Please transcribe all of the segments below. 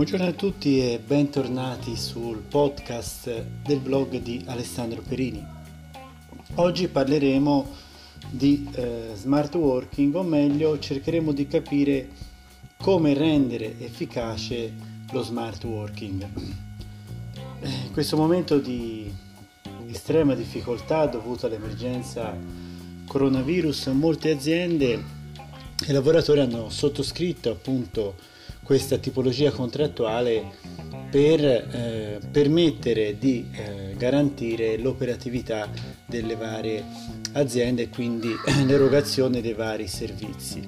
Buongiorno a tutti e bentornati sul podcast del blog di Alessandro Perini. Oggi parleremo di eh, smart working o meglio cercheremo di capire come rendere efficace lo smart working. Eh, in questo momento di estrema difficoltà dovuta all'emergenza coronavirus molte aziende e lavoratori hanno sottoscritto appunto questa tipologia contrattuale per eh, permettere di eh, garantire l'operatività delle varie aziende e quindi l'erogazione dei vari servizi.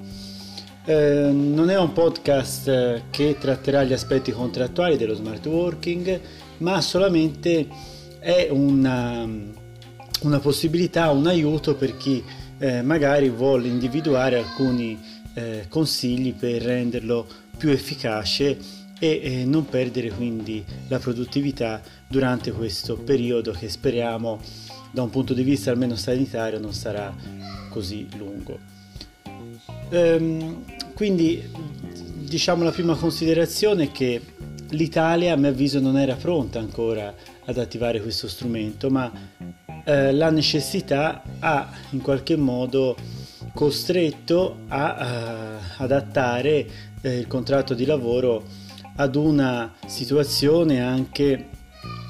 Eh, non è un podcast che tratterà gli aspetti contrattuali dello smart working, ma solamente è una, una possibilità, un aiuto per chi eh, magari vuole individuare alcuni eh, consigli per renderlo più efficace e eh, non perdere quindi la produttività durante questo periodo che speriamo da un punto di vista almeno sanitario non sarà così lungo. Ehm, quindi diciamo la prima considerazione è che l'Italia a mio avviso non era pronta ancora ad attivare questo strumento, ma eh, la necessità ha in qualche modo costretto a, a adattare eh, il contratto di lavoro ad una situazione anche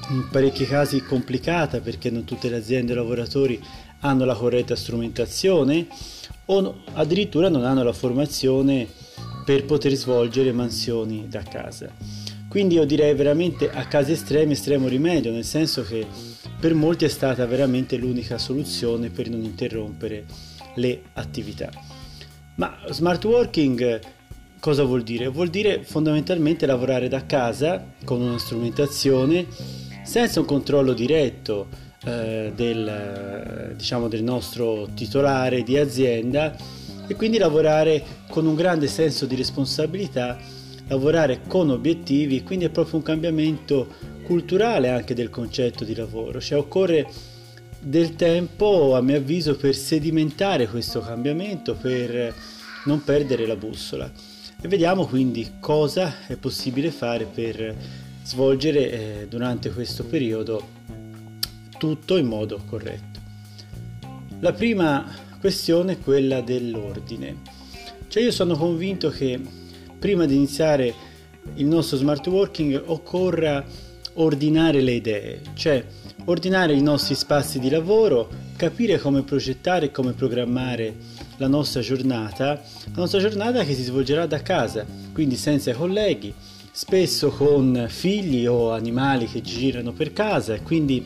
in parecchi casi complicata perché non tutte le aziende e i lavoratori hanno la corretta strumentazione o addirittura non hanno la formazione per poter svolgere mansioni da casa. Quindi io direi veramente a casi estremi estremo rimedio, nel senso che per molti è stata veramente l'unica soluzione per non interrompere le attività. Ma smart working Cosa vuol dire? Vuol dire fondamentalmente lavorare da casa con una strumentazione senza un controllo diretto eh, del, diciamo, del nostro titolare di azienda e quindi lavorare con un grande senso di responsabilità, lavorare con obiettivi, quindi è proprio un cambiamento culturale anche del concetto di lavoro, cioè occorre del tempo a mio avviso per sedimentare questo cambiamento, per non perdere la bussola e vediamo quindi cosa è possibile fare per svolgere eh, durante questo periodo tutto in modo corretto. La prima questione è quella dell'ordine. Cioè io sono convinto che prima di iniziare il nostro smart working occorra ordinare le idee, cioè ordinare i nostri spazi di lavoro, capire come progettare e come programmare la nostra giornata, la nostra giornata che si svolgerà da casa, quindi senza colleghi, spesso con figli o animali che girano per casa e quindi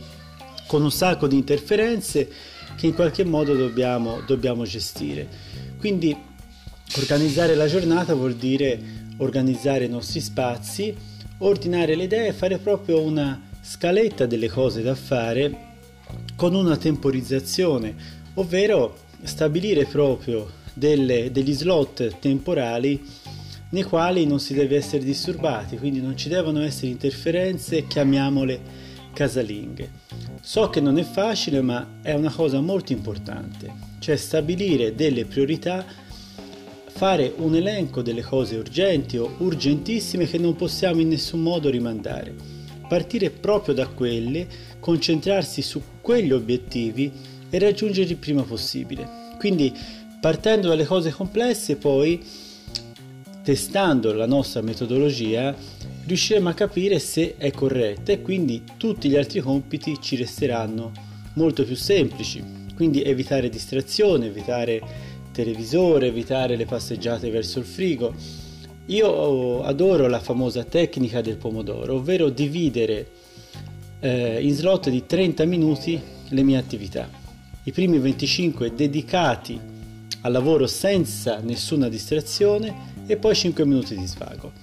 con un sacco di interferenze che in qualche modo dobbiamo, dobbiamo gestire. Quindi organizzare la giornata vuol dire organizzare i nostri spazi, ordinare le idee e fare proprio una scaletta delle cose da fare con una temporizzazione, ovvero stabilire proprio delle, degli slot temporali nei quali non si deve essere disturbati, quindi non ci devono essere interferenze, chiamiamole casalinghe. So che non è facile, ma è una cosa molto importante, cioè stabilire delle priorità, fare un elenco delle cose urgenti o urgentissime che non possiamo in nessun modo rimandare, partire proprio da quelle, concentrarsi su quegli obiettivi e raggiungerli il prima possibile. Quindi partendo dalle cose complesse poi testando la nostra metodologia riusciremo a capire se è corretta e quindi tutti gli altri compiti ci resteranno molto più semplici. Quindi evitare distrazione, evitare televisore, evitare le passeggiate verso il frigo. Io adoro la famosa tecnica del pomodoro, ovvero dividere eh, in slot di 30 minuti le mie attività i primi 25 dedicati al lavoro senza nessuna distrazione e poi 5 minuti di svago.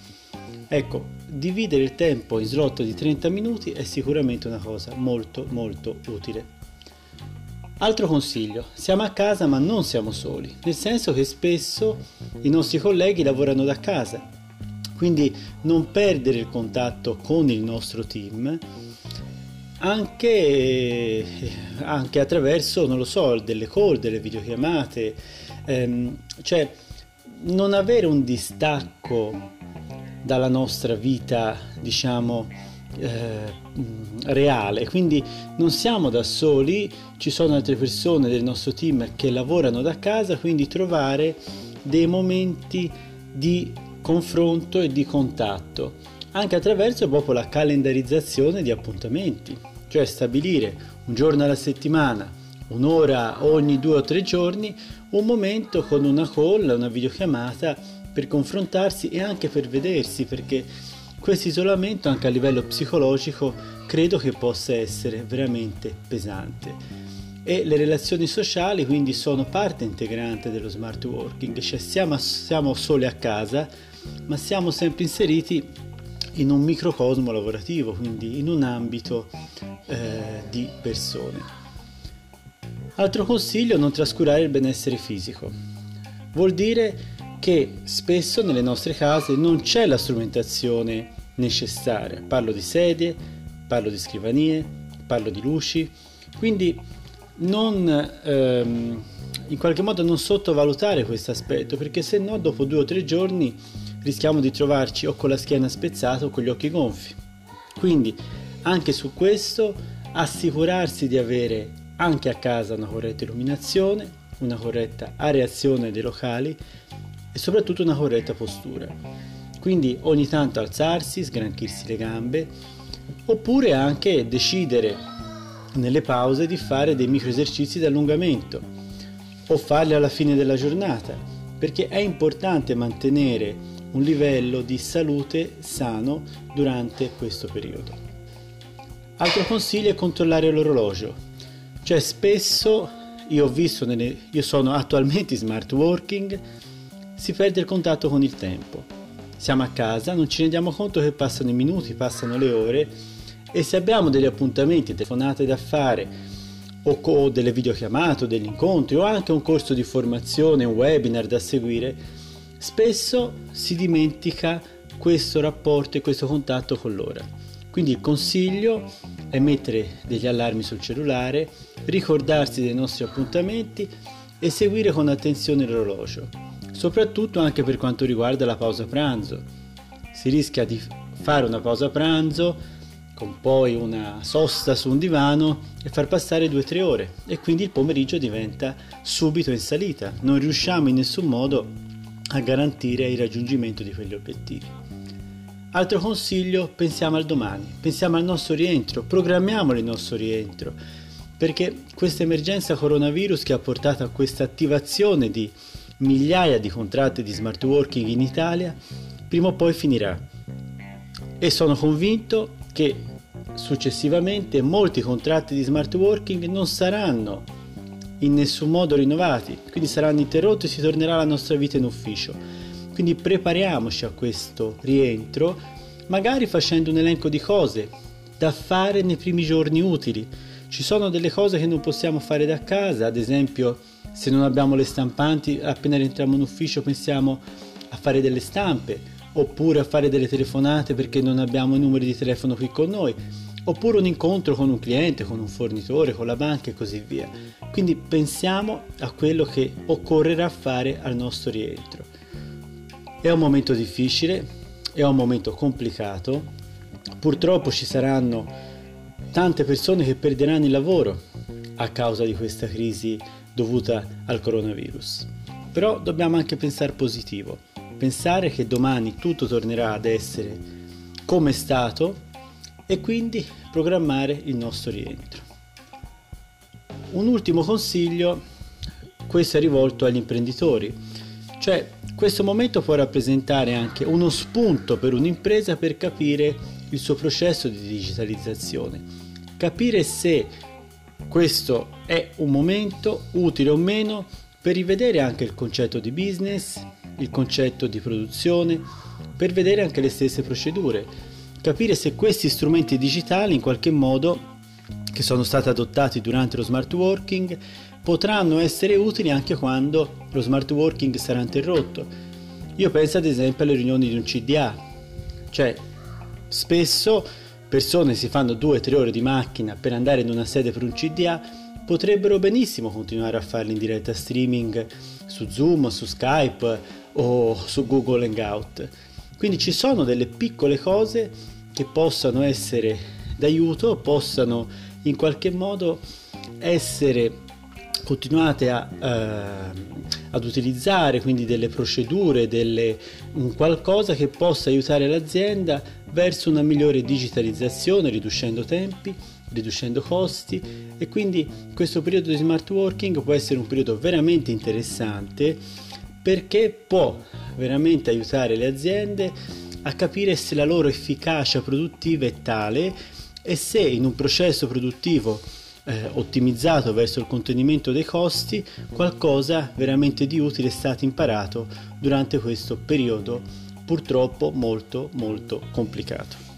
Ecco, dividere il tempo in slot di 30 minuti è sicuramente una cosa molto molto utile. Altro consiglio, siamo a casa ma non siamo soli, nel senso che spesso i nostri colleghi lavorano da casa, quindi non perdere il contatto con il nostro team anche, anche attraverso, non lo so, delle call, delle videochiamate, ehm, cioè non avere un distacco dalla nostra vita, diciamo, eh, reale. Quindi non siamo da soli, ci sono altre persone del nostro team che lavorano da casa, quindi trovare dei momenti di confronto e di contatto, anche attraverso proprio la calendarizzazione di appuntamenti, cioè stabilire un giorno alla settimana, un'ora ogni due o tre giorni, un momento con una call, una videochiamata per confrontarsi e anche per vedersi, perché questo isolamento anche a livello psicologico credo che possa essere veramente pesante. E le relazioni sociali quindi sono parte integrante dello smart working, cioè siamo, siamo soli a casa, ma siamo sempre inseriti in un microcosmo lavorativo, quindi in un ambito eh, di persone. Altro consiglio, non trascurare il benessere fisico. Vuol dire che spesso nelle nostre case non c'è la strumentazione necessaria. Parlo di sedie, parlo di scrivanie, parlo di luci, quindi non ehm, in qualche modo non sottovalutare questo aspetto perché se no dopo due o tre giorni rischiamo di trovarci o con la schiena spezzata o con gli occhi gonfi. Quindi anche su questo assicurarsi di avere anche a casa una corretta illuminazione, una corretta areazione dei locali e soprattutto una corretta postura. Quindi ogni tanto alzarsi, sgranchirsi le gambe, oppure anche decidere nelle pause di fare dei micro esercizi di allungamento o farli alla fine della giornata, perché è importante mantenere un livello di salute sano durante questo periodo. Altro consiglio è controllare l'orologio, cioè spesso io ho visto, nelle, io sono attualmente smart working, si perde il contatto con il tempo. Siamo a casa, non ci rendiamo conto che passano i minuti, passano le ore e se abbiamo degli appuntamenti, telefonate da fare o, delle videochiamate degli incontri o anche un corso di formazione, un webinar da seguire, spesso si dimentica questo rapporto e questo contatto con l'ora. Quindi il consiglio è mettere degli allarmi sul cellulare, ricordarsi dei nostri appuntamenti e seguire con attenzione l'orologio soprattutto anche per quanto riguarda la pausa pranzo. Si rischia di fare una pausa pranzo con poi una sosta su un divano e far passare 2-3 ore e quindi il pomeriggio diventa subito in salita. Non riusciamo in nessun modo a garantire il raggiungimento di quegli obiettivi. Altro consiglio, pensiamo al domani, pensiamo al nostro rientro, programmiamolo il nostro rientro, perché questa emergenza coronavirus che ha portato a questa attivazione di migliaia di contratti di smart working in Italia, prima o poi finirà. E sono convinto che successivamente molti contratti di smart working non saranno in nessun modo rinnovati, quindi saranno interrotti e si tornerà alla nostra vita in ufficio. Quindi prepariamoci a questo rientro, magari facendo un elenco di cose da fare nei primi giorni utili. Ci sono delle cose che non possiamo fare da casa, ad esempio se non abbiamo le stampanti, appena rientriamo in ufficio pensiamo a fare delle stampe, oppure a fare delle telefonate perché non abbiamo i numeri di telefono qui con noi, oppure un incontro con un cliente, con un fornitore, con la banca e così via. Quindi pensiamo a quello che occorrerà fare al nostro rientro. È un momento difficile, è un momento complicato, purtroppo ci saranno tante persone che perderanno il lavoro a causa di questa crisi dovuta al coronavirus. Però dobbiamo anche pensare positivo, pensare che domani tutto tornerà ad essere come è stato e quindi programmare il nostro rientro. Un ultimo consiglio, questo è rivolto agli imprenditori, cioè questo momento può rappresentare anche uno spunto per un'impresa per capire il suo processo di digitalizzazione, capire se questo è un momento utile o meno per rivedere anche il concetto di business, il concetto di produzione, per vedere anche le stesse procedure, capire se questi strumenti digitali in qualche modo che sono stati adottati durante lo smart working potranno essere utili anche quando lo smart working sarà interrotto. Io penso ad esempio alle riunioni di un CDA, cioè spesso persone si fanno due o tre ore di macchina per andare in una sede per un CDA, potrebbero benissimo continuare a farli in diretta streaming su Zoom, su Skype o su Google Hangout. Quindi ci sono delle piccole cose che possano essere d'aiuto, possano in qualche modo essere continuate a, eh, ad utilizzare quindi delle procedure, delle, un qualcosa che possa aiutare l'azienda verso una migliore digitalizzazione, riducendo tempi, riducendo costi. E quindi questo periodo di smart working può essere un periodo veramente interessante perché può veramente aiutare le aziende a capire se la loro efficacia produttiva è tale e se in un processo produttivo eh, ottimizzato verso il contenimento dei costi, qualcosa veramente di utile è stato imparato durante questo periodo purtroppo molto molto complicato.